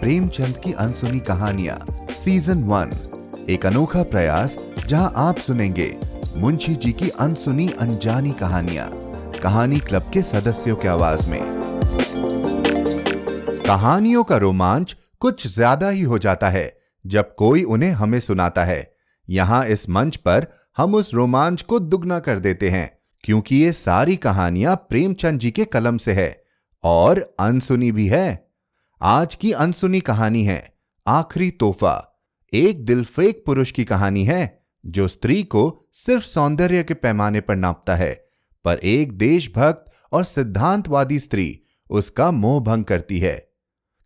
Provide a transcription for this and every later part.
प्रेमचंद की अनसुनी कहानियाँ season one एक अनोखा प्रयास, जहाँ आप सुनेंगे मुंशी जी की अनसुनी अनजानी कहानियाँ, कहानी क्लब के सदस्यों की आवाज़ में। कहानियों का रोमांच कुछ ज़्यादा ही हो जाता है, जब कोई उन्हें हमें सुनाता है। यहाँ इस मंच पर हम उस रोमांच को दुगना कर देते हैं, क्योंकि ये सारी कहानियाँ प्रेमचंद जी के कलम से है, और अनसुनी भी है। आज की अनसुनी कहानी है, आखिरी तोहफा। एक दिलफेक पुरुष की कहानी है, जो स्त्री को सिर्फ़ सौंदर्य के पैमाने पर नापता है, पर एक देशभक्त और सिद्धांतवादी स्त्री उसका मोह भंग करती है।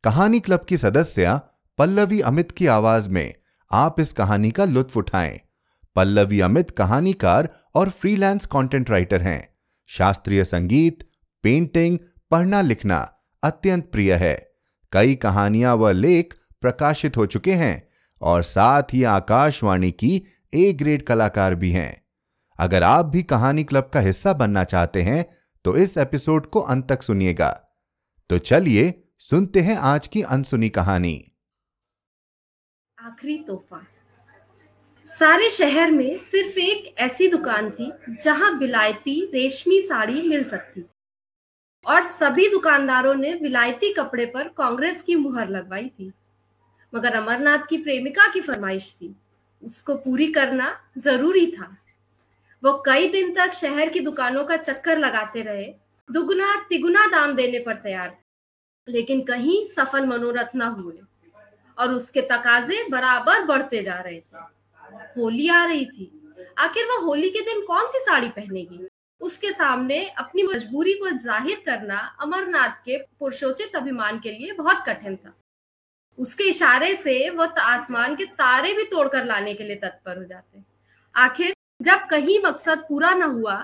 कहानी क्लब की सदस्य पल्लवी अमित की आवाज़ में आप इस कहानी का लुत्फ उठाएँ। पल्लवी अमित कहानीकार और फ्रीलांस कंटेंट राइटर हैं। शास्त्रीय संगीत पेंटिंग पढ़ना लिखना अत्यंत प्रिय है। कई कहानियाँ व लेख प्रकाशित हो चुके हैं और साथ ही आकाशवाणी की ए ग्रेड कलाकार भी हैं। अगर आप भी कहानी क्लब का हिस्सा बनना चाहते हैं तो इस एपिसोड को अंत तक सुनिएगा। तो चलिए सुनते हैं आज की अनसुनी कहानी। आखिरी तोहफा। सारे शहर में सिर्फ़ एक ऐसी दुकान थी जहाँ विलायती रेशमी साड़ी मिल सकती थी। और सभी दुकानदारों ने विलायती कपड़े पर कांग्रेस की मुहर लगवाई थी। मगर अमरनाथ की प्रेमिका की फरमाइश थी। उसको पूरी करना ज़रूरी था। वो कई दिन तक शहर की दुकानों का चक्कर लगाते रहे, दुगुना तिगुना दाम देने पर तैयार लेकिन कहीं सफल मनोरथ न हुए और उसके तकाजे बराबर बढ़ते जा रहे थे। होली आ रही थी। आखिर वो होली के दिन कौन सी साड़ी पहनेगी? उसके सामने अपनी मजबूरी को ज़ाहिर करना अमरनाथ के पुरुषोचित अभिमान के लिए बहुत कठिन था। उसके इशारे से वह आसमान के तारे भी तोड़कर लाने के लिए तत्पर हो जाते। आखिर जब कहीं मकसद पूरा न हुआ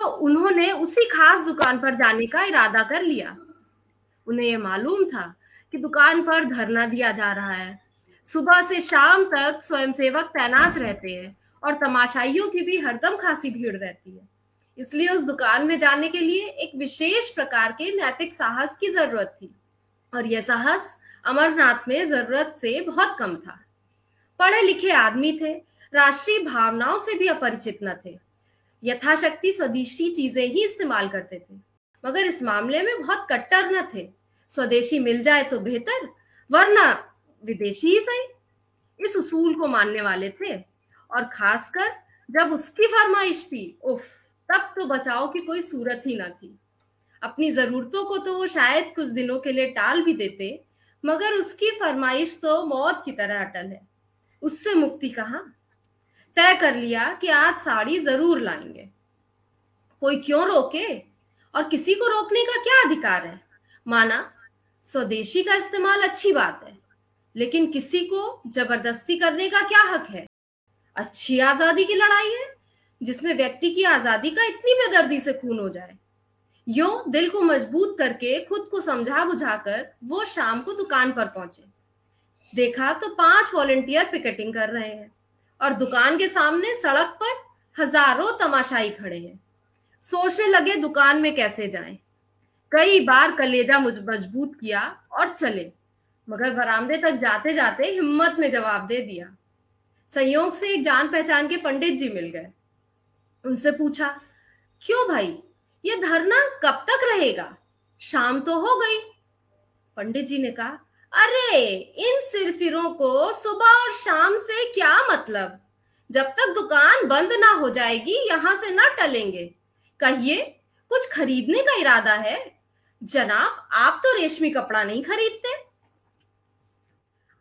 तो उन्होंने उसी खास दुकान पर जाने का इरादा कर लिया। उन्हें यह मालूम था कि दुकान पर धरना दिया जा रहा है। सुबह से शाम तक स्वयंसेवक तैनात रहते हैं और तमाशाइयों की भी हरदम खासी भीड़ रहती है। इसलिए उस दुकान में जाने के लिए एक विशेष प्रकार के नैतिक साहस की ज़रूरत थी। और यह साहस अमरनाथ में ज़रूरत से बहुत कम था। पढ़े लिखे आदमी थे, राष्ट्रीय भावनाओं से भी अपरिचित न थे। यथाशक्ति स्वदेशी चीज़ें ही इस्तेमाल करते थे। मगर इस मामले में बहुत कट्टर न थे। स्वदेशी मिल जाए तो बेहतर, वरना विदेशी ही सही। इस उसूल को मानने वाले थे। और खासकर जब उसकी फरमाइश थी, उफ। तब तो बचाव की कोई सूरत ही ना थी। अपनी जरूरतों को तो वो शायद कुछ दिनों के लिए टाल भी देते, मगर उसकी फरमाइश तो मौत की तरह अटल है। उससे मुक्ति कहा? तय कर लिया कि आज साड़ी ज़रूर लाएँगे। कोई क्यों रोके? और किसी को रोकने का क्या अधिकार है? माना, स्वदेशी का इस्तेमाल अच्छी बात है, लेकिन किसी को ज़बरदस्ती करने का क्या हक है? अच्छी आज़ादी की लड़ाई है? जिसमें व्यक्ति की आज़ादी का इतनी बेदर्दी से खून हो जाए। यो दिल को मज़बूत करके खुद को समझा बुझाकर वो शाम को दुकान पर पहुँचे। देखा तो पाँच वॉलेंटियर पिकेटिंग कर रहे हैं और दुकान के सामने सड़क पर हज़ारों तमाशाई खड़े हैं। सोचने लगे दुकान में कैसे जाएँ। कई बार कलेजा मज़बूत किया और चले, मगर बरामदे तक जाते जाते हिम्मत ने जवाब दे दिया। संयोग से एक जान पहचान के पंडित जी मिल गए। उनसे पूछा, क्यों भाई? ये धरना कब तक रहेगा? शाम तो हो गई। पंडित जी ने कहा, अरे, इन सिरफिरों को सुबह और शाम से क्या मतलब? जब तक दुकान बंद ना हो जाएगी, यहाँ से ना टलेंगे। कहिए, कुछ खरीदने का इरादा है? जनाब, आप तो रेशमी कपड़ा नहीं खरीदते।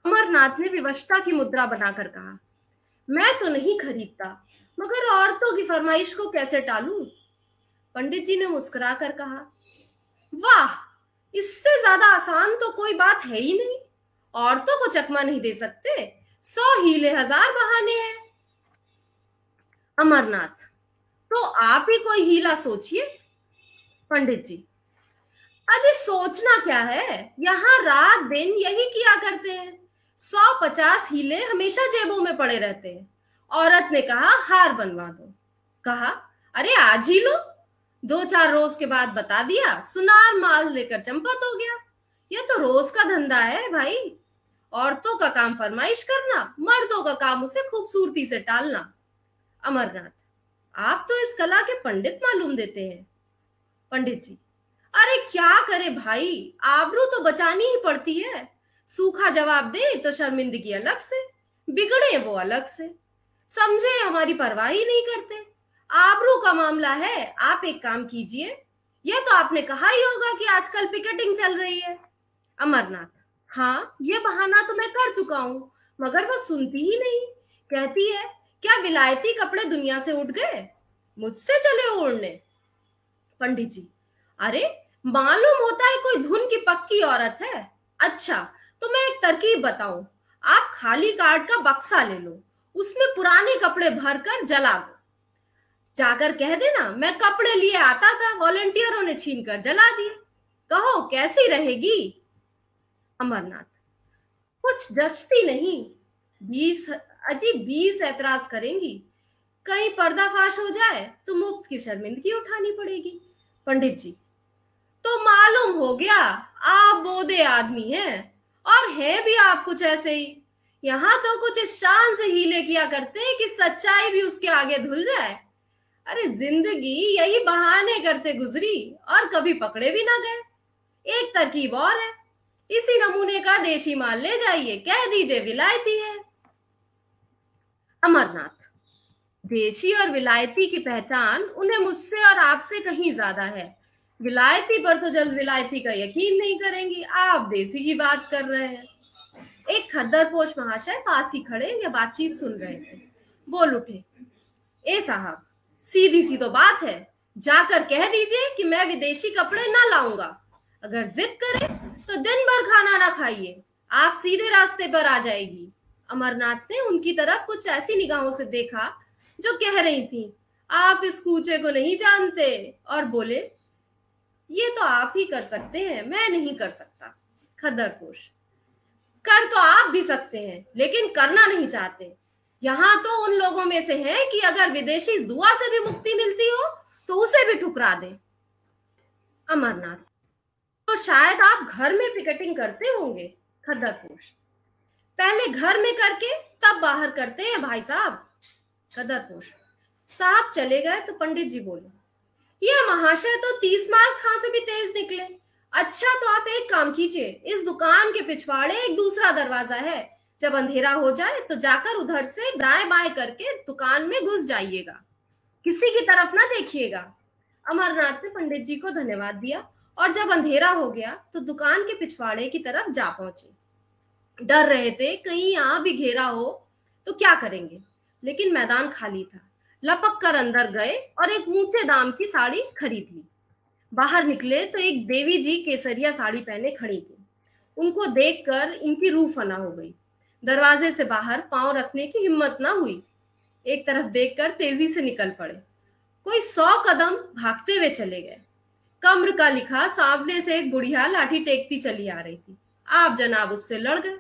अमरनाथ ने विवशता की मुद्रा बनाकर कहा, मैं तो नहीं खरीदता। मगर औरतों की फरमाइश को कैसे टालू? पंडित जी ने मुस्कुरा कर कहा, वाह, इससे ज़्यादा आसान तो कोई बात है ही नहीं। औरतों को चकमा नहीं दे सकते, सौ हीले हज़ार बहाने हैं। अमरनाथ तो आप ही कोई हीला सोचिए। पंडित जी, अजय, सोचना क्या है? यहाँ रात दिन यही किया करते हैं। सौ पचास हीले हमेशा जेबों में पड़े रहते हैं। औरत ने कहा, हार बनवा दो। कहा, अरे, आज ही लो। दो चार रोज के बाद बता दिया, सुनार माल लेकर चंपत हो गया। ये तो रोज का धंधा है भाई। औरतों का काम फरमाइश करना, मर्दों का काम उसे खूबसूरती से टालना। अमरनाथ, आप तो इस कला के पंडित मालूम देते हैं। पंडित जी, अरे, क्या करे भाई? आबरू तो बचानी ही पड़ती है। सूखा जवाब दे तो शर्मिंदगी अलग से, बिगड़े वो अलग से। समझे, हमारी परवाह ही नहीं करते। आबरू का मामला है, आप एक काम कीजिए यह तो आपने कहा ही होगा कि आजकल पिकेटिंग चल रही है। अमरनाथ हाँ ये बहाना तो मैं कर चुका हूँ, मगर वह सुनती ही नहीं। कहती है, क्या विलायती कपड़े दुनिया से उठ गए? मुझसे चले उड़ने। पंडित जी, अरे, मालूम होता है कोई धुन की पक्की औरत है। अच्छा तो मैं एक तरकीब बताऊँ, आप खाली कार्ड का बक्सा ले लो। उसमें पुराने कपड़े भरकर जला दो। जाकर कह देना, मैं कपड़े लिए आता था वॉलेंटियरों ने छीन कर जला दिए। कहो, कैसी रहेगी? अमरनाथ, कुछ जचती नहीं। बीस, अति बीस ऐतराज करेंगी। कहीं पर्दाफाश हो जाए तो मुफ़्त की शर्मिंदगी उठानी पड़ेगी। पंडित जी तो मालूम हो गया, आप बोधे आदमी हैं, और है भी आप कुछ ऐसे ही। यहाँ तो कुछ इस शान से हीले किया करते हैं कि सच्चाई भी उसके आगे धुल जाए। अरे ज़िंदगी यही बहाने करते गुजरी, और कभी पकड़े भी ना गए। एक तरकीब और है। इसी नमूने का देशी माल ले जाइए, कह दीजिए विलायती है। अमरनाथ, देशी और विलायती की पहचान उन्हें मुझसे और आपसे कहीं ज़्यादा है। विलायती पर तो जल्द विलायती का यकीन नहीं करेंगी, आप देसी की बात कर रहे हैं। एक खद्दर पोष महाशय पास ही खड़े, या बातचीत सुन रहे थे। बोल उठे। ए साहब, सीधी सी तो बात है। जाकर कह दीजिए कि मैं विदेशी कपड़े ना लाऊँगा। अगर जिद करे तो दिन भर खाना ना खाइए। आप सीधे रास्ते पर आ जाएगी। अमरनाथ ने उनकी तरफ़ कुछ ऐसी निगाहों से देखा, जो कह रही थी, आप इस कूचे को नहीं जानते। और बोले, ये तो आप ही कर सकते हैं, मैं नहीं कर सकता। खदरपोश कर तो आप भी सकते हैं, लेकिन करना नहीं चाहते। यहाँ तो उन लोगों में से है कि अगर विदेशी दुआ से भी मुक्ति मिलती हो तो उसे भी ठुकरा दें। अमरनाथ तो शायद आप घर में पिकेटिंग करते होंगे खदरपोश पहले घर में करके, तब बाहर करते हैं भाई साहब खदरपोश साहब चले गए तो पंडित जी बोले ये महाशय तो तीस मार्क खां से भी तेज निकले। अच्छा तो आप एक काम कीजिए, इस दुकान के पिछवाड़े एक दूसरा दरवाज़ा है। जब अंधेरा हो जाए तो जाकर उधर से दाएँ बाएँ करके दुकान में घुस जाइएगा। किसी की तरफ़ ना देखिएगा। अमरनाथ ने पंडित जी को धन्यवाद दिया और जब अंधेरा हो गया तो दुकान के पिछवाड़े की तरफ़ जा पहुँचे। डर रहे थे, कहीं यहाँ भी घेरा हो तो क्या करेंगे? लेकिन मैदान खाली था। लपक कर अंदर गए और एक ऊँचे दाम की साड़ी खरीद ली। बाहर निकले तो एक देवी जी केसरिया साड़ी पहने खड़ी थी। उनको देखकर इनकी रूह फना हो गई। दरवाजे से बाहर पाँव रखने की हिम्मत ना हुई। एक तरफ़ देखकर तेज़ी से निकल पड़े। कोई सौ कदम भागते हुए चले गए। कम्र का लिखा सामने से एक बुढ़िया लाठी टेकती चली आ रही थी। आप जनाब उससे लड़ गए।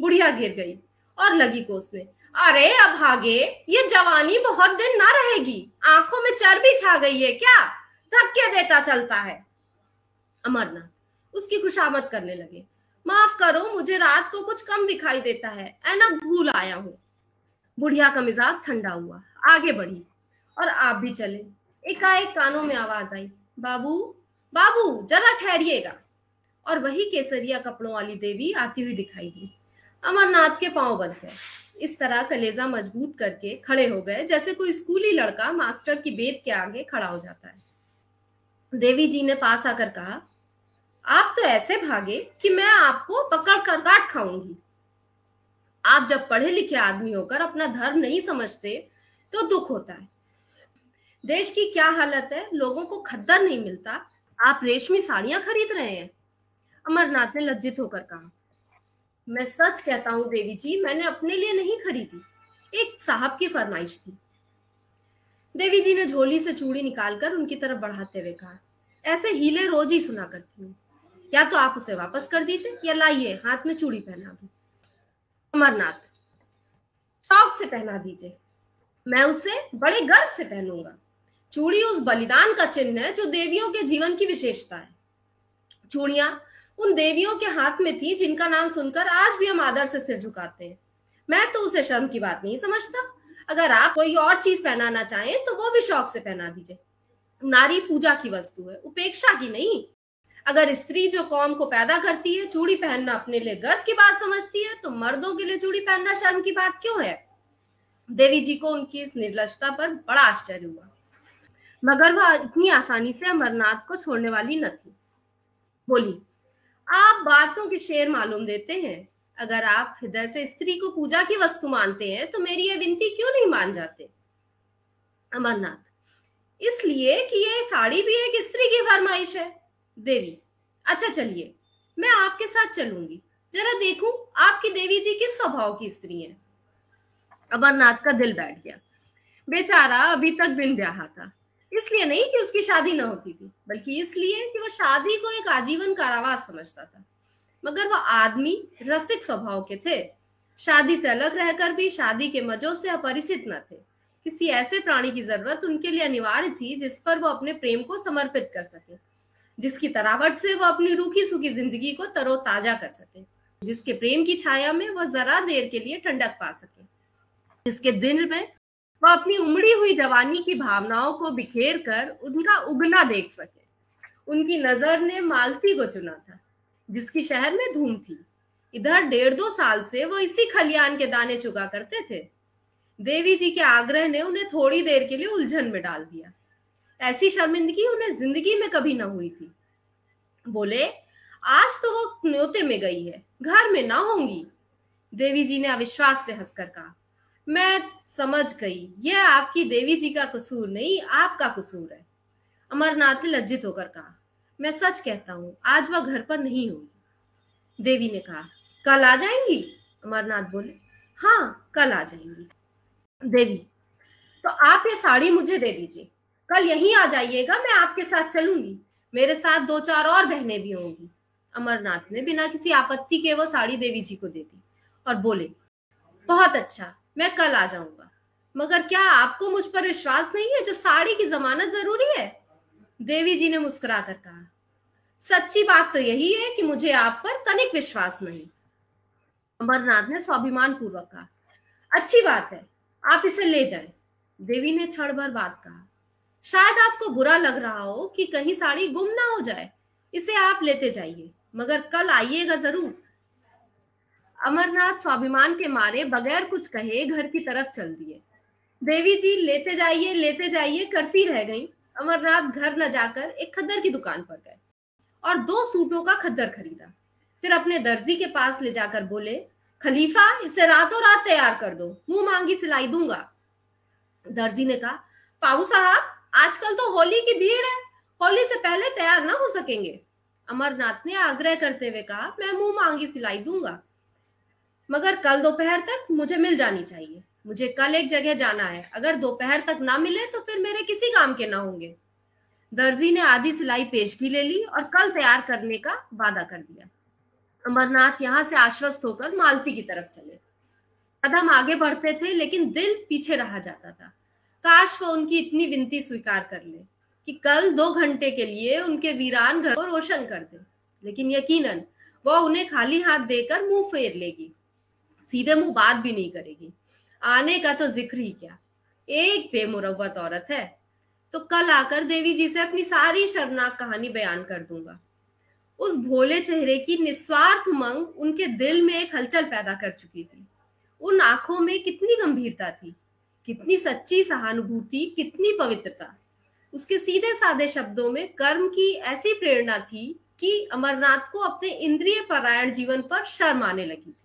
बुढ़िया गिर गई और लगी कोसने अरे, अब भागे ये जवानी बहुत दिन ना रहेगी। आँखों में चर्बी छा गई है क्या? धक्के देता चलता है। अमरनाथ उसकी खुशामद करने लगे। माफ़ करो, मुझे रात को कुछ कम दिखाई देता है ऐना भूल आया हूँ। बुढ़िया का मिजाज ठंडा हुआ, आगे बढ़ी और आप भी चले। एकाएक कानों में आवाज़ आई, बाबू बाबू, जरा ठहरिएगा। और वही केसरिया कपड़ों वाली देवी आती हुई दिखाई दी। अमरनाथ के पाँव बंद गए। इस तरह कलेजा मज़बूत करके खड़े हो गए, जैसे कोई स्कूली लड़का मास्टर की बेद के आगे खड़ा हो जाता है। देवी जी ने पास आकर कहा, आप तो ऐसे भागे कि मैं आपको पकड़ कर काट खाऊँगी। आप जब पढ़े लिखे आदमी होकर अपना धर्म नहीं समझते तो दुख होता है। देश की क्या हालत है, लोगों को खद्दर नहीं मिलता। आप रेशमी साड़ियाँ खरीद रहे हैं। अमरनाथ ने लज्जित होकर कहा, मैं सच कहता हूँ देवी जी, मैंने अपने लिए नहीं खरीदी। एक साहब की फरमाइश थी देवी जी ने झोली से चूड़ी निकालकर उनकी तरफ़ बढ़ाते हुए कहा, ऐसे हीले रोज ही सुना करती हूँ। या तो आप उसे वापस कर दीजिए या लाइए, हाथ में चूड़ी पहना दू। अमरनाथ, शौक से पहना दीजिए। मैं उसे बड़े गर्व से पहनूँगा। चूड़ी उस बलिदान का चिन्ह है जो देवियों के जीवन की विशेषता है। चूड़ियाँ उन देवियों के हाथ में थी जिनका नाम सुनकर आज भी हम आदर से सिर झुकाते हैं। मैं तो उसे शर्म की बात नहीं समझता। अगर आप कोई और चीज़ पहनाना चाहें तो वो भी शौक से पहना दीजिए। नारी पूजा की वस्तु है, उपेक्षा की नहीं। अगर स्त्री जो कौम को पैदा करती है, चूड़ी पहनना अपने लिए गर्व की बात समझती है तो मर्दों के लिए चूड़ी पहनना शर्म की बात क्यों है? देवी जी को उनकी इस निर्लजता पर बड़ा आश्चर्य हुआ। मगर वह इतनी आसानी से अमरनाथ को छोड़ने वाली न थी। बोली, आप बातों के शेर मालूम देते हैं अगर आप हृदय से स्त्री को पूजा की वस्तु मानते हैं तो मेरी ये विनती क्यों नहीं मान जाते? अमरनाथ, इसलिए कि ये साड़ी भी एक स्त्री की फरमाइश है। देवी अच्छा चलिए, मैं आपके साथ चलूँगी। जरा देखूँ, आपकी देवी जी किस स्वभाव की स्त्री है? अमरनाथ का दिल बैठ गया। बेचारा अभी तक बिन ब्याह था। इसलिए नहीं कि उसकी शादी न होती थी, बल्कि इसलिए कि वह शादी को एक आजीवन कारावास समझता था। मगर वह आदमी रसिक स्वभाव के थे। शादी से अलग रहकर भी, शादी के मजों से अपरिचित न थे। किसी ऐसे प्राणी की ज़रूरत उनके लिए अनिवार्य थी, जिस पर वो अपने प्रेम को समर्पित कर सके, जिसकी तरावट से वो अपनी रूखी सूखी ज़िंदगी को तरोताजा कर सके, जिसके प्रेम की छाया में वह जरा देर के लिए ठंडक पा सके, जिसके दिल में वह अपनी उमड़ी हुई जवानी की भावनाओं को बिखेर कर उनका उगना देख सके। उनकी नज़र ने मालती को चुना था। जिसकी शहर में धूम थी। इधर डेढ़ दो साल से वो इसी खलियान के दाने चुगा करते थे। देवी जी के आग्रह ने उन्हें थोड़ी देर के लिए उलझन में डाल दिया। ऐसी शर्मिंदगी उन्हें ज़िंदगी में कभी न हुई थी। बोले, आज तो वो न्योते में गई है, घर में ना होंगी। देवी जी ने अविश्वास से हंसकर कहा, मैं समझ गई, यह आपकी देवी जी का कसूर नहीं, आपका कसूर है। अमरनाथ ने लज्जित होकर कहा मैं सच कहता हूँ, आज वह घर पर नहीं होगी। देवी ने कहा, कल आ जाएँगी? अमरनाथ बोले हाँ कल आ जाएँगी। देवी तो आप ये साड़ी मुझे दे दीजिए। कल यहीं आ जाइएगा, मैं आपके साथ चलूँगी। मेरे साथ दो चार और बहनें भी होंगी। अमरनाथ ने बिना किसी आपत्ति के वो साड़ी देवी जी को दे दी और बोले, बहुत अच्छा मैं कल आ जाऊँगा। मगर क्या आपको मुझ पर विश्वास नहीं है? जो साड़ी की जमानत ज़रूरी है? देवी जी ने मुस्कुरा कर कहा, सच्ची बात तो यही है कि मुझे आप पर तनिक विश्वास नहीं। अमरनाथ ने स्वाभिमान पूर्वक कहा, अच्छी बात है, आप इसे ले जाए। देवी ने क्षण भर बात कहा, शायद आपको बुरा लग रहा हो कि कहीं साड़ी गुम ना हो जाए, इसे आप लेते जाइए, मगर कल आइएगा ज़रूर। अमरनाथ स्वाभिमान के मारे बगैर कुछ कहे घर की तरफ़ चल दिए। देवी जी, लेते जाइए लेते जाइए, करती रह गई। अमरनाथ घर न जाकर एक खद्दर की दुकान पर गए और दो सूटों का खद्दर खरीदा। फिर अपने दर्जी के पास ले जाकर बोले, खलीफा, इसे रातों रात तैयार कर दो, मुँह मांगी सिलाई दूँगा। दर्जी ने कहा पाबू साहब, आजकल तो होली की भीड़ है, होली से पहले तैयार ना हो सकेंगे। अमरनाथ ने आग्रह करते हुए कहा, मैं मुँह मांगी सिलाई दूँगा, मगर कल दोपहर तक मुझे मिल जानी चाहिए। मुझे कल एक जगह जाना है। अगर दोपहर तक ना मिले तो फिर मेरे किसी काम के ना होंगे। दर्जी ने आधी सिलाई पेशगी ले ली और कल तैयार करने का वादा कर दिया। अमरनाथ यहाँ से आश्वस्त होकर मालती की तरफ़ चले। कदम आगे बढ़ते थे, लेकिन दिल पीछे रहा जाता था। काश वो उनकी इतनी विनती स्वीकार कर ले कि कल दो घंटे के लिए उनके वीरान घर को रोशन कर दे। लेकिन यकीनन वह उन्हें खाली हाथ देकर मुँह फेर लेगी। सीधे मुँह बात भी नहीं करेगी। आने का तो ज़िक्र ही क्या? एक बेमुरवत औरत है। तो कल आकर देवी जी से अपनी सारी शर्मनाक कहानी बयान कर दूँगा। उस भोले चेहरे की निस्वार्थ मंग उनके दिल में एक हलचल पैदा कर चुकी थी। उन आँखों में कितनी गंभीरता थी, कितनी सच्ची सहानुभूति, कितनी पवित्रता। उसके सीधे साधे शब्दों में कर्म की ऐसी प्रेरणा थी कि अमरनाथ को अपने इंद्रिय परायण जीवन पर शर्म आने लगी थी।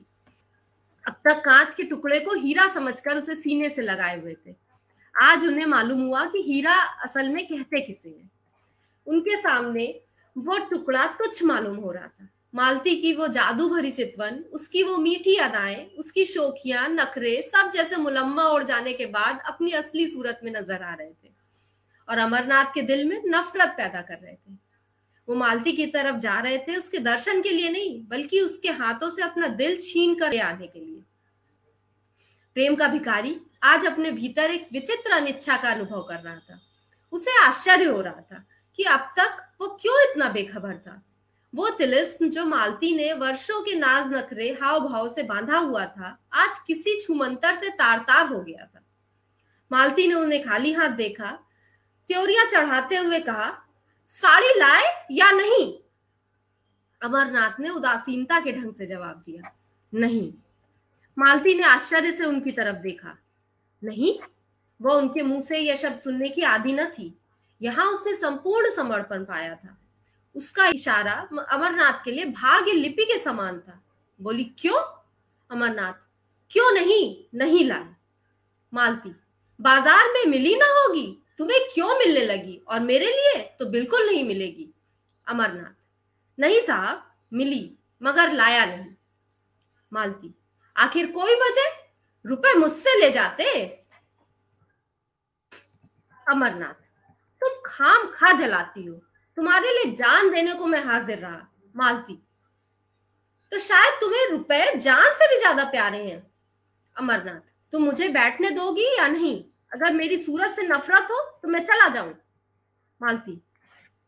अब तक कांच के टुकड़े को हीरा समझकर उसे सीने से लगाए हुए थे। आज उन्हें मालूम हुआ कि हीरा असल में कहते किसे हैं। उनके सामने वो टुकड़ा तुच्छ मालूम हो रहा था। मालती की वो जादू भरी चितवन, उसकी वो मीठी अदाएँ, उसकी शोखियाँ, नखरे, सब जैसे मुलम्मा उड़ जाने के बाद अपनी असली सूरत में नज़र आ रहे थे। और अमरनाथ के दिल में नफरत पैदा कर रहे थे। वो मालती की तरफ़ जा रहे थे, उसके दर्शन के लिए नहीं, बल्कि उसके हाथों से अपना दिल छीन कर आने के लिए। प्रेम का भिखारी आज अपने भीतर एक विचित्र अनिच्छा का अनुभव कर रहा था। उसे आश्चर्य हो रहा था कि अब तक वो क्यों इतना बेखबर था। वो तिलिस्म जो मालती ने वर्षों के नाज नखरे हाव भाव से बांधा हुआ था, आज किसी छुमंतर से तार तार हो गया था। मालती ने उन्हें खाली हाथ देखा, त्योरिया चढ़ाते हुए कहा साड़ी लाए या नहीं? अमरनाथ ने उदासीनता के ढंग से जवाब दिया, नहीं। मालती ने आश्चर्य से उनकी तरफ़ देखा, नहीं, वह उनके मुँह से यह शब्द सुनने की आदि न थी। यहाँ उसने संपूर्ण समर्पण पाया था। उसका इशारा अमरनाथ के लिए भाग्य लिपि के समान था। बोली, क्यों? अमरनाथ, क्यों नहीं? नहीं लाए। मालती बाज़ार में मिली ना होगी, तुम्हें क्यों मिलने लगी? और मेरे लिए तो बिल्कुल नहीं मिलेगी। अमरनाथ, नहीं साहब, मिली, मगर लाया नहीं। मालती, आखिर कोई वजह? रुपए मुझसे ले जाते? अमरनाथ, तुम खाम खा जलाती हो। तुम्हारे लिए जान देने को मैं हाजिर रहा। मालती तो शायद तुम्हें रुपए जान से भी ज़्यादा प्यारे हैं। अमरनाथ, तुम मुझे बैठने दोगी या नहीं? अगर मेरी सूरत से नफरत हो तो मैं चला जाऊँ। मालती,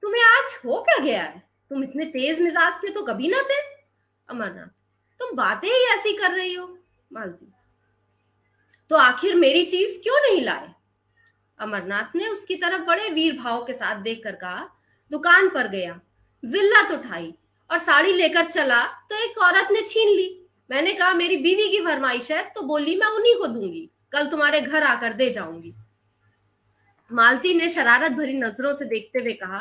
तुम्हें आज हो क्या गया है? तुम इतने तेज मिजाज के तो कभी ना थे। अमरनाथ, तुम बातें ही ऐसी कर रही हो। मालती तो आखिर मेरी चीज़ क्यों नहीं लाए? अमरनाथ ने उसकी तरफ़ बड़े वीर भाव के साथ देखकर कहा, दुकान पर गया, जिल्लत उठाई और साड़ी लेकर चला तो एक औरत ने छीन ली। मैंने कहा, मेरी बीवी की फरमाइश है तो बोली, मैं उन्हीं को दूँगी। कल तुम्हारे घर आकर दे जाऊँगी। मालती ने शरारत भरी नज़रों से देखते हुए कहा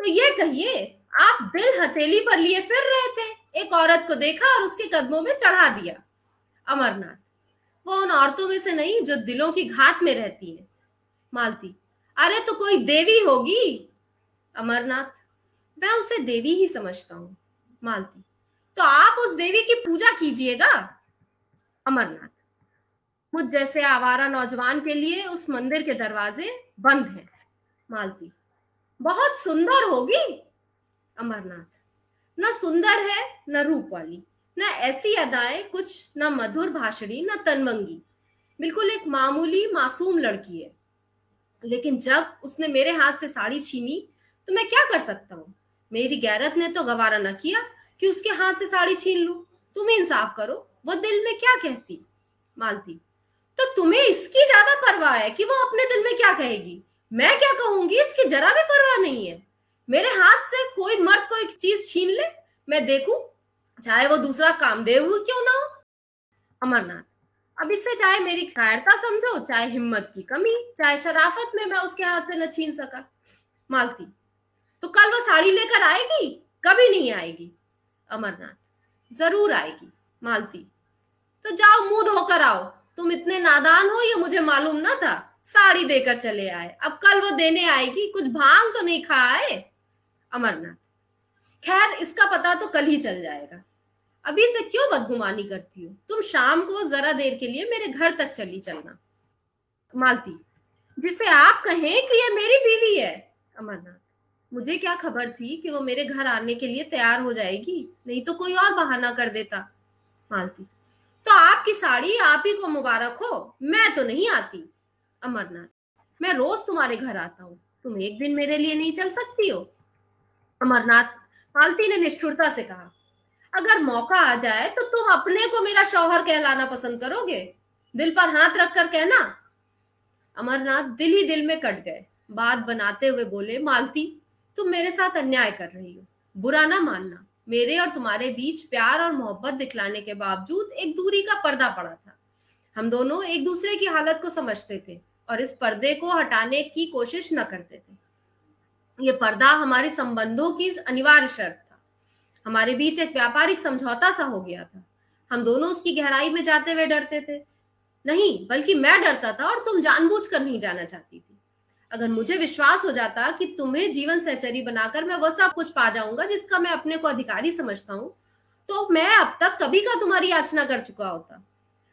तो ये कहिए, आप दिल हथेली पर लिए फिर रहे थे, एक औरत को देखा और उसके कदमों में चढ़ा दिया। अमरनाथ, वो उन औरतों में से नहीं जो दिलों की घात में रहती है। मालती, अरे तो कोई देवी होगी? अमरनाथ, मैं उसे देवी ही समझता हूँ। मालती तो आप उस देवी की पूजा कीजिएगा। अमरनाथ मुझ जैसे आवारा नौजवान के लिए उस मंदिर के दरवाजे बंद हैं, मालती। बहुत सुंदर होगी, अमरनाथ। न सुंदर है, न रूप वाली। न ऐसी अदाएँ, कुछ न मधुर भाषणी, न तनवंगी। बिल्कुल एक मामूली, मासूम लड़की है। लेकिन जब उसने मेरे हाथ से साड़ी छीनी तो मैं क्या कर सकता हूँ? मेरी गैरत ने तो गवारा न किया कि उसके हाथ से साड़ी छीन लू। तुम इंसाफ करो, वो दिल में क्या कहती? मालती तो तुम्हें इसकी ज़्यादा परवाह है कि वो अपने दिल में क्या कहेगी? मैं क्या कहूँगी, इसकी जरा भी परवाह नहीं है। मेरे हाथ से कोई मर्द कोई चीज़ छीन ले, मैं देखू, चाहे वो दूसरा कामदेव क्यों ना हो। अमरनाथ, अब इससे चाहे मेरी कायरता समझो, चाहे हिम्मत की कमी, चाहे शराफत में मैं उसके हाथ से न छीन सका। मालती तो कल वो साड़ी लेकर आएगी? कभी नहीं आएगी। अमरनाथ, ज़रूर आएगी। मालती तो जाओ मुँह धोकर आओ। तुम इतने नादान हो, ये मुझे मालूम ना था। साड़ी देकर चले आए। अब कल वो देने आएगी, कुछ भाँग तो नहीं खाए? अमरनाथ, खैर, इसका पता तो कल ही चल जाएगा। अभी से क्यों बदगुमानी करती हो? तुम शाम को जरा देर के लिए मेरे घर तक चली चलना। मालती, जिसे आप कहें कि ये मेरी बीवी है। अमरनाथ, मुझे क्या खबर थी कि वो मेरे घर आने के लिए तैयार हो जाएगी? नहीं तो कोई और बहाना कर देता। मालती तो आपकी साड़ी आप ही को मुबारक हो। मैं तो नहीं आती। अमरनाथ, मैं रोज तुम्हारे घर आता हूँ। तुम एक दिन मेरे लिए नहीं चल सकती हो। अमरनाथ मालती ने निष्ठुरता से कहा, अगर मौका आ जाए तो तुम अपने को मेरा शौहर कहलाना पसंद करोगे। दिल पर हाथ रखकर कहना। अमरनाथ दिल ही दिल में कट गए। बात बनाते हुए बोले, मालती, तुम मेरे साथ अन्याय कर रही हो। बुरा ना मानना। मेरे और तुम्हारे बीच प्यार और मोहब्बत दिखलाने के बावजूद एक दूरी का पर्दा पड़ा था। हम दोनों एक दूसरे की हालत को समझते थे और इस पर्दे को हटाने की कोशिश न करते थे। ये पर्दा हमारे संबंधों की अनिवार्य शर्त था। हमारे बीच एक व्यापारिक समझौता सा हो गया था। हम दोनों उसकी गहराई में जाते हुए डरते थे। नहीं, बल्कि मैं डरता था और तुम जानबूझकर नहीं जाना चाहती थी। अगर मुझे विश्वास हो जाता कि तुम्हें जीवन सहचरी बनाकर मैं वो सब कुछ पा जाऊँगा जिसका मैं अपने को अधिकारी समझता हूँ तो मैं अब तक कभी का तुम्हारी याचना कर चुका होता।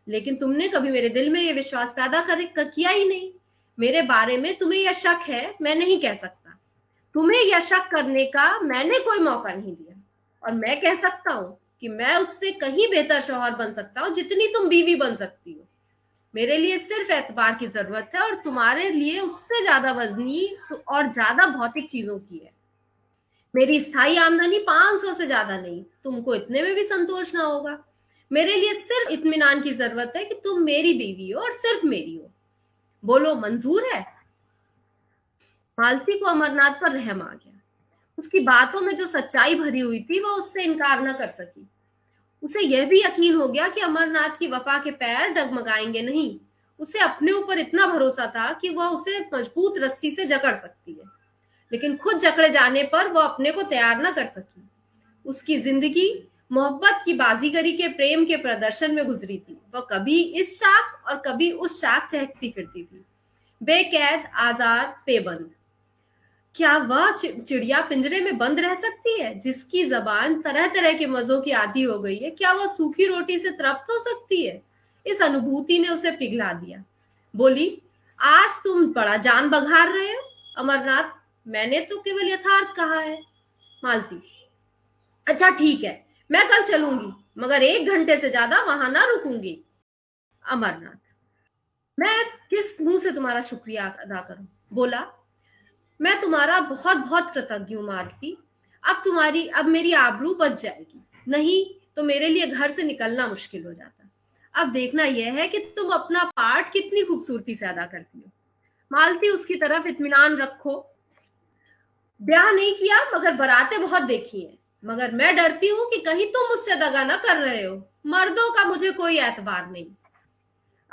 लेकिन तुमने कभी मेरे दिल में ये विश्वास पैदा कर किया ही नहीं। मेरे बारे में तुम्हें यह शक है, मैं नहीं कह सकता। तुम्हें यह शक करने का मैंने कोई मौका नहीं दिया। और मैं कह सकता हूँ कि मैं उससे कहीं बेहतर शोहर बन सकता हूँ, जितनी तुम बीवी बन सकती हो। मेरे लिए सिर्फ़ एतबार की ज़रूरत है और तुम्हारे लिए उससे ज़्यादा वजनी और ज़्यादा भौतिक चीज़ों की है। मेरी स्थायी आमदनी 500 से ज़्यादा नहीं, तुमको इतने में भी संतोष ना होगा। मेरे लिए सिर्फ़ इतमान की ज़रूरत है कि तुम मेरी बीवी हो और सिर्फ़ मेरी हो। बोलो, मंजूर है? मालती को अमरनाथ पर रहम आ गया। उसकी बातों में जो सच्चाई भरी हुई थी वह उससे इनकार न कर सकी। उसे यह भी यकीन हो गया कि अमरनाथ की वफा के पैर डगमगाएँगे नहीं। उसे अपने ऊपर इतना भरोसा था कि वह उसे मज़बूत रस्सी से जकड़ सकती है। लेकिन खुद जकड़े जाने पर वह अपने को तैयार न कर सकी। उसकी ज़िंदगी मोहब्बत की बाजीगरी के प्रेम के प्रदर्शन में गुजरी थी। वह कभी इस शाख और कभी उस शाख चहकती फिरती थी। बेकैद, आज़ाद, पेबंद। क्या वह चिड़िया पिंजरे में बंद रह सकती है? जिसकी जबान तरह तरह के मजों की आदि हो गई है, क्या वह सूखी रोटी से तृप्त हो सकती है? इस अनुभूति ने उसे पिघला दिया। बोली, आज तुम बड़ा जान बघार रहे हो। अमरनाथ, मैंने तो केवल यथार्थ कहा है। मालती अच्छा ठीक है, मैं कल चलूँगी, मगर एक घंटे से ज़्यादा वहाँ ना रुकूँगी। अमरनाथ, मैं किस मुँह से तुम्हारा शुक्रिया अदा करूँ? बोला मैं तुम्हारा बहुत बहुत कृतज्ञ हूँ, मारसी। अब तुम्हारी, अब मेरी आबरू बच जाएगी। नहीं तो मेरे लिए घर से निकलना मुश्किल हो जाता। अब देखना यह है कि तुम अपना पार्ट कितनी खूबसूरती से अदा करती हो। मालती, उसकी तरफ़ इतमान रखो। ब्याह नहीं किया, मगर बराते बहुत देखी है। मगर मैं डरती हूँ कि कहीं तुम मुझसे दगा ना कर रहे हो। मर्दों का मुझे कोई एतबार नहीं।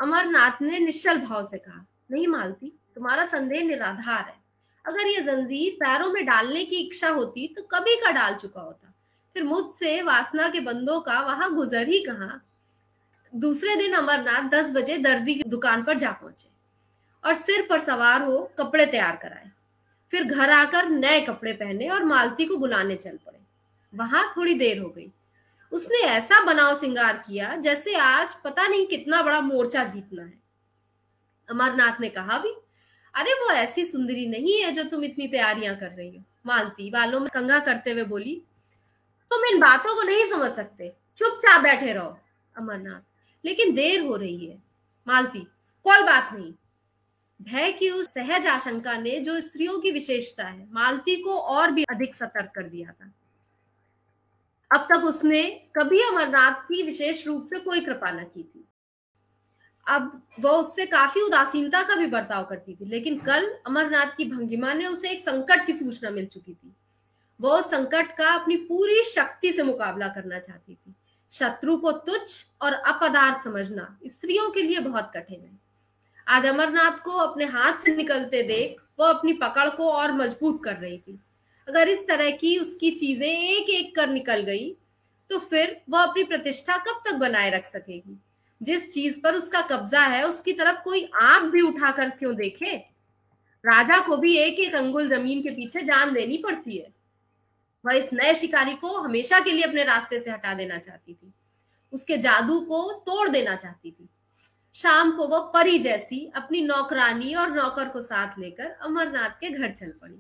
अमरनाथ ने निश्चल भाव से कहा, नहीं मालती, तुम्हारा संदेह निराधार है। अगर ये जंजीर पैरों में डालने की इच्छा होती तो कभी का डाल चुका होता। फिर मुझसे वासना के बंदों का वहाँ गुजर ही कहा। दूसरे दिन अमरनाथ दस बजे दर्जी की दुकान पर जा पहुँचे और सिर पर सवार हो कपड़े तैयार कराए। फिर घर आकर नए कपड़े पहने और मालती को बुलाने चल पड़े। वहाँ थोड़ी देर हो गई। उसने ऐसा बनाव सिंगार किया जैसे आज पता नहीं कितना बड़ा मोर्चा जीतना है। अमरनाथ ने कहा भी अरे वो ऐसी सुंदरी नहीं है जो तुम इतनी तैयारियाँ कर रही हो। मालती बालों में कंगा करते हुए बोली, तुम इन बातों को नहीं समझ सकते। चुपचाप बैठे रहो, अमरनाथ। लेकिन देर हो रही है। मालती कोई बात नहीं। भय की उस सहज आशंका ने जो स्त्रियों की विशेषता है, मालती को और भी अधिक सतर्क कर दिया था। अब तक उसने कभी अमरनाथ की विशेष रूप से कोई कृपा न की थी। अब वह उससे काफ़ी उदासीनता का भी बर्ताव करती थी, लेकिन कल अमरनाथ की भंगिमा ने उसे एक संकट की सूचना मिल चुकी थी। वो उस संकट का अपनी पूरी शक्ति से मुकाबला करना चाहती थी। शत्रु को तुच्छ और अपदार्थ समझना स्त्रियों के लिए बहुत कठिन है। आज अमरनाथ को अपने हाथ से निकलते देख वो अपनी पकड़ को और मज़बूत कर रही थी। अगर इस तरह की उसकी चीज़ें एक एक कर निकल गई तो फिर वह अपनी प्रतिष्ठा कब तक बनाए रख सकेगी? जिस चीज़ पर उसका कब्जा है, उसकी तरफ़ कोई आँख भी उठाकर क्यों देखे? राजा को भी एक एक अंगुल ज़मीन के पीछे जान देनी पड़ती है। वह इस नए शिकारी को हमेशा के लिए अपने रास्ते से हटा देना चाहती थी। उसके जादू को तोड़ देना चाहती थी। शाम को वह परी जैसी अपनी नौकरानी और नौकर को साथ लेकर अमरनाथ के घर चल पड़ी।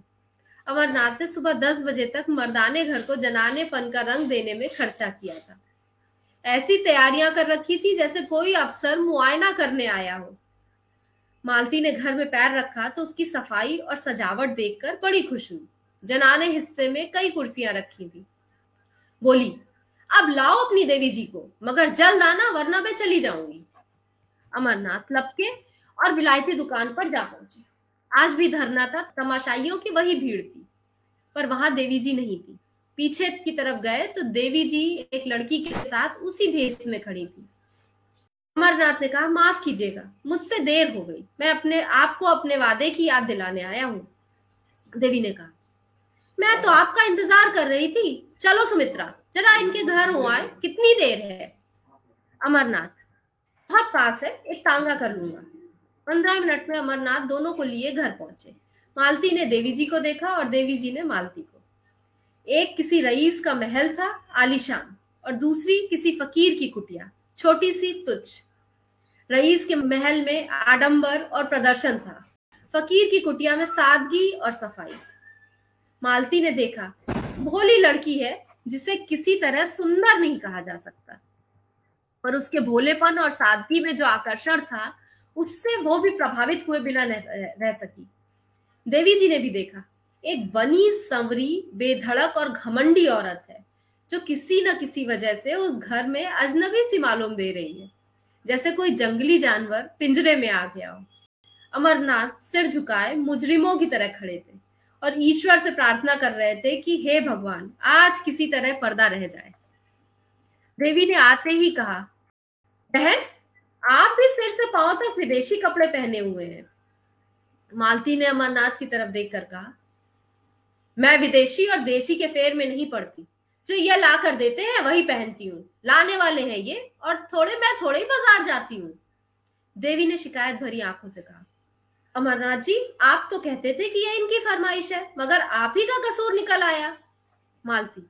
अमरनाथ ने सुबह दस बजे तक मर्दाने घर को जनाने पन का रंग देने में खर्चा किया था। ऐसी तैयारियाँ कर रखी थी जैसे कोई अफसर मुआयना करने आया हो। मालती ने घर में पैर रखा तो उसकी सफ़ाई और सजावट देखकर बड़ी खुश हुई। जनाने हिस्से में कई कुर्सियाँ रखी थी। बोली, अब लाओ अपनी देवी जी को, मगर जल्द आना, वरना मैं चली जाऊँगी। अमरनाथ लपके और विलायती दुकान पर जा पहुँचे। आज भी धरना था, तमाशाइयों की वही भीड़ थी, पर वहाँ देवी जी नहीं थी। पीछे की तरफ़ गए तो देवी जी एक लड़की के साथ उसी भेस में खड़ी थी। अमरनाथ ने कहा, माफ़ कीजिएगा, मुझसे देर हो गई। मैं अपने, आपको अपने वादे की याद दिलाने आया हूँ। देवी ने कहा, मैं तो आपका इंतज़ार कर रही थी। चलो सुमित्रा, जरा इनके घर हो आए। कितनी देर है? अमरनाथ, बहुत पास है, एक तांगा कर लूँगा। पंद्रह मिनट में अमरनाथ दोनों को लिए घर पहुँचे। मालती ने देवी जी को देखा और देवी जी ने मालती को एक किसी रईस का महल था, आलीशान, और दूसरी किसी फकीर की कुटिया, छोटी सी तुच्छ। रईस के महल में आडंबर और प्रदर्शन था। फकीर की कुटिया में सादगी और सफ़ाई। मालती ने देखा, भोली लड़की है, जिसे किसी तरह सुंदर नहीं कहा जा सकता। पर उसके भोलेपन और सादगी में जो आकर्षण था, उससे वो भी प्रभावित हुए बिना रह सकी। देवी जी ने भी देखा एक बनी संवरी बेधड़क और घमंडी औरत है, जो किसी न किसी वजह से उस घर में अजनबी सी मालूम दे रही है, जैसे कोई जंगली जानवर पिंजरे में आ गया हो। अमरनाथ सिर झुकाए मुजरिमों की तरह खड़े थे और ईश्वर से प्रार्थना कर रहे थे कि हे भगवान, आज किसी तरह पर्दा रह जाए। देवी ने आते ही कहा, बहन, आप भी सिर से पाँव तक विदेशी कपड़े पहने हुए हैं। मालती ने अमरनाथ की तरफ़ देखकर कहा मैं विदेशी और देशी के फेर में नहीं पड़ती। जो ये ला कर देते हैं, वही पहनती हूँ। लाने वाले हैं ये, और थोड़े, मैं थोड़े ही बाज़ार जाती हूँ। देवी ने शिकायत भरी आँखों से कहा, अमरनाथ जी, आप तो कहते थे कि यह इनकी फरमाइश है, मगर आप ही का कसूर निकल आया। मालती,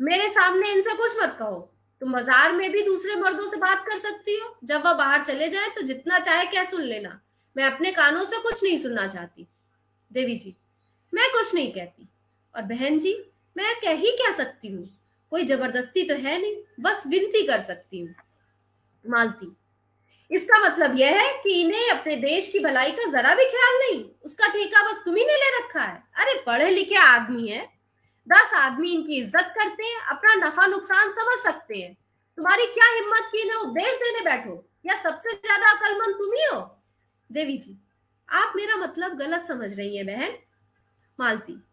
मेरे सामने इनसे कुछ मत कहो। तुम बाज़ार में भी दूसरे मर्दों से बात कर सकती हो। जब वह बाहर चले जाए तो जितना चाहे क्या सुन लेना। मैं अपने कानों से कुछ नहीं सुनना चाहती। देवी जी मैं कुछ नहीं कहती। और बहन जी, मैं कह ही क्या सकती हूँ? कोई ज़बरदस्ती तो है नहीं, बस विनती कर सकती हूँ। मालती, इसका मतलब यह है कि इन्हें अपने देश की भलाई का जरा भी ख्याल नहीं। उसका ठेका बस तुम्ही ले रखा है। अरे पढ़े लिखे आदमी है। दस आदमी इनकी इज़्ज़त करते हैं, अपना नफा नुकसान समझ सकते हैं। तुम्हारी क्या हिम्मत की इन्हें उपदेश देने बैठो? या सबसे ज़्यादा अकलमंद तुम ही हो? देवी जी, आप मेरा मतलब गलत समझ रही है, बहन। मालती।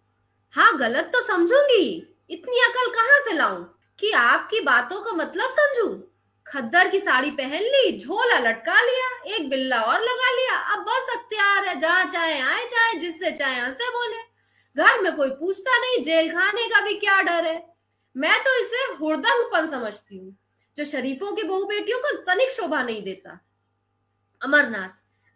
हाँ गलत तो समझूँगी। इतनी अकल कहाँ से लाऊं? कि आपकी बातों का मतलब समझू? खद्दर की साड़ी पहन ली, झोला लटका लिया, एक बिल्ला और लगा लिया। अब बस अख्तियार है, जहाँ चाहे आए जाए, जिससे चाहे हंसे बोले। घर में कोई पूछता नहीं, जेल खाने का भी क्या डर है? मैं तो इसे हुड़दंगपन समझती हूँ, जो शरीफों की बहु बेटियों को तनिक शोभा नहीं देता। अमरनाथ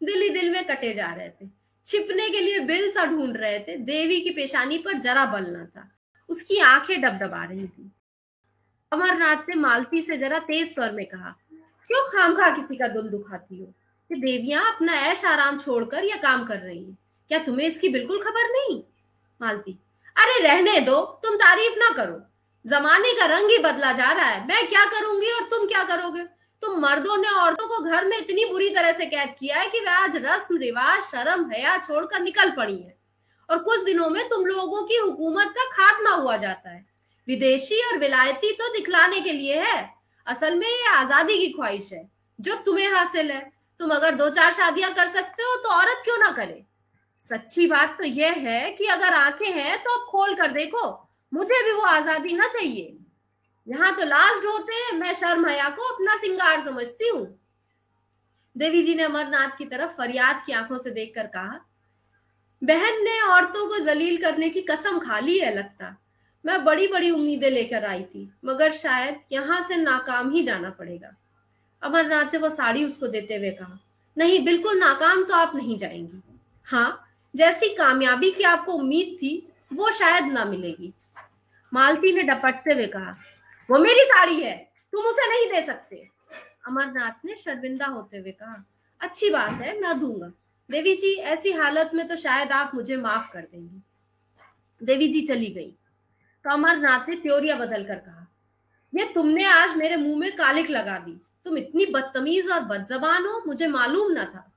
दिल ही दिल में कटे जा रहे थे। छिपने के लिए बिल सा ढूंढ रहे थे, देवी की पेशानी पर जरा बल न था। उसकी आँखें डबडबा रही थी। अमरनाथ ने मालती से जरा तेज स्वर में कहा, क्यों खाम खा किसी का दिल दुखाती हो? कि देवियाँ अपना ऐश आराम छोड़कर यह काम कर रही हैं। क्या तुम्हें इसकी बिल्कुल खबर नहीं? मालती, अरे रहने दो, तुम तारीफ़ ना करो। जमाने का रंग ही बदला जा रहा है। मैं क्या करूँगी और तुम क्या करोगे? तो मर्दों ने औरतों को घर में इतनी बुरी तरह से कैद किया है कि वे आज रस्म, रिवाज, शर्म, हया छोड़कर निकल पड़ी है। और कुछ दिनों में तुम लोगों की हुकूमत का खात्मा हुआ जाता है। विदेशी और विलायती तो दिखलाने के लिए है। असल में ये आज़ादी की ख्वाहिश है, जो तुम्हें हासिल है। तुम अगर दो चार शादियाँ कर सकते हो तो औरत क्यों ना करे? सच्ची बात तो यह है कि अगर आँखें हैं तो अब खोल कर देखो। मुझे भी वो आज़ादी ना चाहिए। यहाँ तो लाश ढोते हैं। मैं शर्म हया को अपना सिंगार समझती हूँ। देवी जी ने अमरनाथ की तरफ़ फरियाद की आँखों से देखकर कहा, बहन ने औरतों को जलील करने की कसम खा ली है लगता। मैं बड़ी बड़ी उम्मीदें लेकर आई थी, मगर शायद यहाँ से नाकाम ही जाना पड़ेगा। अमरनाथ ने वो साड़ी उसको देते हुए कहा, नहीं, बिल्कुल नाकाम तो आप नहीं जाएँगी। हाँ जैसी कामयाबी की आपको उम्मीद थी, वो शायद ना मिलेगी। मालती ने डपटते हुए कहा वो मेरी साड़ी है। तुम उसे नहीं दे सकते। अमरनाथ ने शर्मिंदा होते हुए कहा, अच्छी बात है, मैं दूँगा। देवी जी, ऐसी हालत में तो शायद आप मुझे माफ़ कर देंगी। देवी जी चली गई। तो अमरनाथ ने त्योरिया बदल कर कहा, ये तुमने आज मेरे मुँह में कालिक लगा दी। तुम इतनी बदतमीज और बदजबान हो, मुझे मालूम ना था।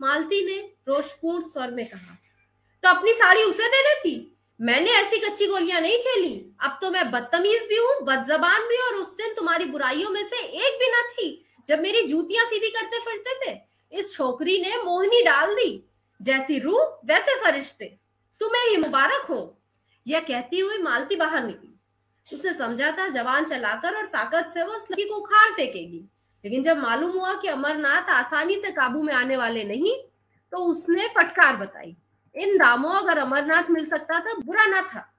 मालती ने रोषपूर्ण स्वर में कहा तो अपनी साड़ी उसे दे देती? मैंने ऐसी कच्ची गोलियाँ नहीं खेली। अब तो मैं बदतमीज भी हूँ, बदजबान भी और उस दिन तुम्हारी बुराइयों में से एक भी न थी। जब मेरी जूतियाँ सीधी करते फिरते थे, इस छोकरी ने मोहनी डाल दी। जैसी रूह, वैसे फरिश्ते। तुम्हें ही मुबारक हो। यह कहती हुई मालती बाहर निकली। उसने समझा था जवान चलाकर और ताकत से वो उस लड़की को उखाड़ फेंकेगी। लेकिन जब मालूम हुआ कि अमरनाथ आसानी से काबू में आने वाले नहीं तो उसने फटकार बताई। इन दामों अगर अमरनाथ मिल सकता था, बुरा ना था।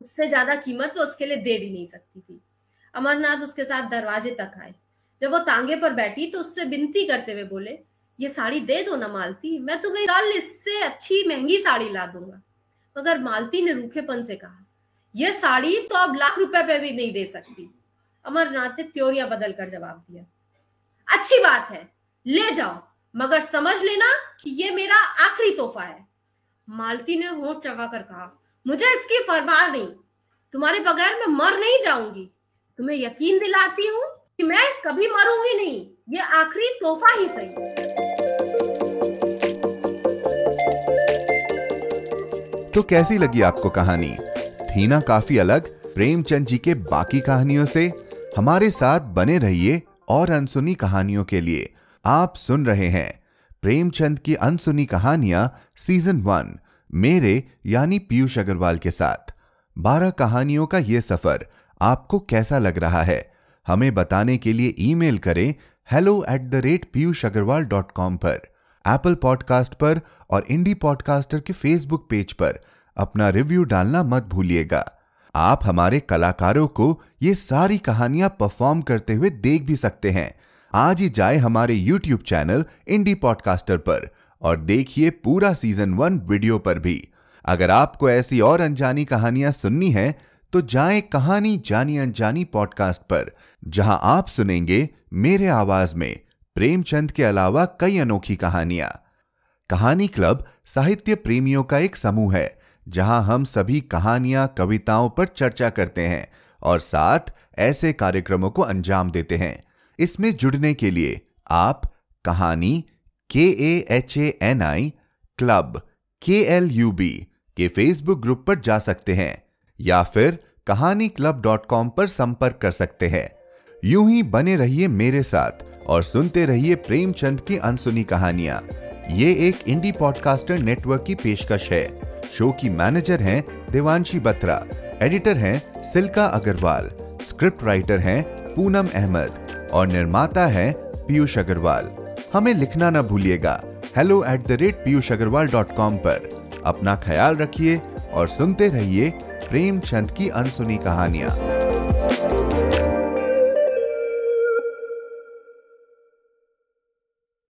उससे ज़्यादा कीमत वो उसके लिए दे भी नहीं सकती थी। अमरनाथ उसके साथ दरवाजे तक आए। जब वो तांगे पर बैठी तो उससे विनती करते हुए बोले, ये साड़ी दे दो ना मालती, मैं तुम्हें कल इससे अच्छी महँगी साड़ी ला दूँगा। मगर मालती ने रूखेपन से कहा यह साड़ी तो अब लाख रुपए पे भी नहीं दे सकती। अमरनाथ ने त्योरिया बदल कर जवाब दिया, अच्छी बात है, ले जाओ, मगर समझ लेना कि ये मेरा आखिरी तोहफा है। मालती ने होठ चबाकर कहा, मुझे इसकी परवाह नहीं। तुम्हारे बगैर मैं मर नहीं जाऊँगी। तुम्हें यकीन दिलाती हूँ कि मैं कभी मरूँगी नहीं। ये आखिरी तोहफा ही सही। तो कैसी लगी आपको कहानी? थी ना काफ़ी अलग, प्रेमचंद जी के बाकी कहानियों से। हमारे साथ बने रहिए और अनसुनी कहानियों के लिए। आप सुन रहे हैं प्रेमचंद की अनसुनी कहानियाँ सीज़न वन, मेरे यानी पीयूष अग्रवाल के साथ। बारह कहानियों का यह सफ़र आपको कैसा लग रहा है? हमें बताने के लिए ईमेल करें hello at the rate Piyush Agarwal dot com पर एप्पल पॉडकास्ट पर और इंडी पॉडकास्टर के फेसबुक पेज पर। अपना रिव्यू डालना मत भूलिएगा। आप हमारे कलाकारों को ये सारी कहानियाँ परफॉर्म करते हुए देख भी सकते हैं। आज ही जाए हमारे यूट्यूब चैनल इंडी पॉडकास्टर पर और देखिए पूरा सीज़न वन वीडियो पर भी। अगर आपको ऐसी और अनजानी कहानियाँ सुननी है तो जाएँ कहानी जानी अनजानी पॉडकास्ट पर, जहाँ आप सुनेंगे मेरे आवाज़ में प्रेमचंद के अलावा कई अनोखी कहानियाँ। कहानी क्लब साहित्य प्रेमियों का एक समूह है, जहाँ हम सभी कहानियाँ, कविताओं पर चर्चा करते हैं और साथ ऐसे कार्यक्रमों को अंजाम देते हैं। इसमें जुड़ने के लिए आप Kahani K A H A N I club K L U B के फेसबुक ग्रुप पर जा सकते हैं, या फिर कहानी क्लब डॉट कॉम पर संपर्क कर सकते हैं। यूँ ही बने रहिए मेरे साथ और सुनते रहिए प्रेमचंद की अनसुनी कहानियाँ। ये एक इंडी पॉडकास्टर नेटवर्क की पेशकश है। शो की मैनेजर हैं देवांशी बत्रा एडिटर हैं सिल्का अग्रवाल स्क्रिप्ट राइटर हैं पूनम अहमद और निर्माता है पीयूष अग्रवाल। हमें लिखना ना भूलिएगा। Hello at the rate Piyush Agarwal dot com पर। अपना ख्याल रखिए और सुनते रहिए प्रेमचंद की अनसुनी कहानियाँ।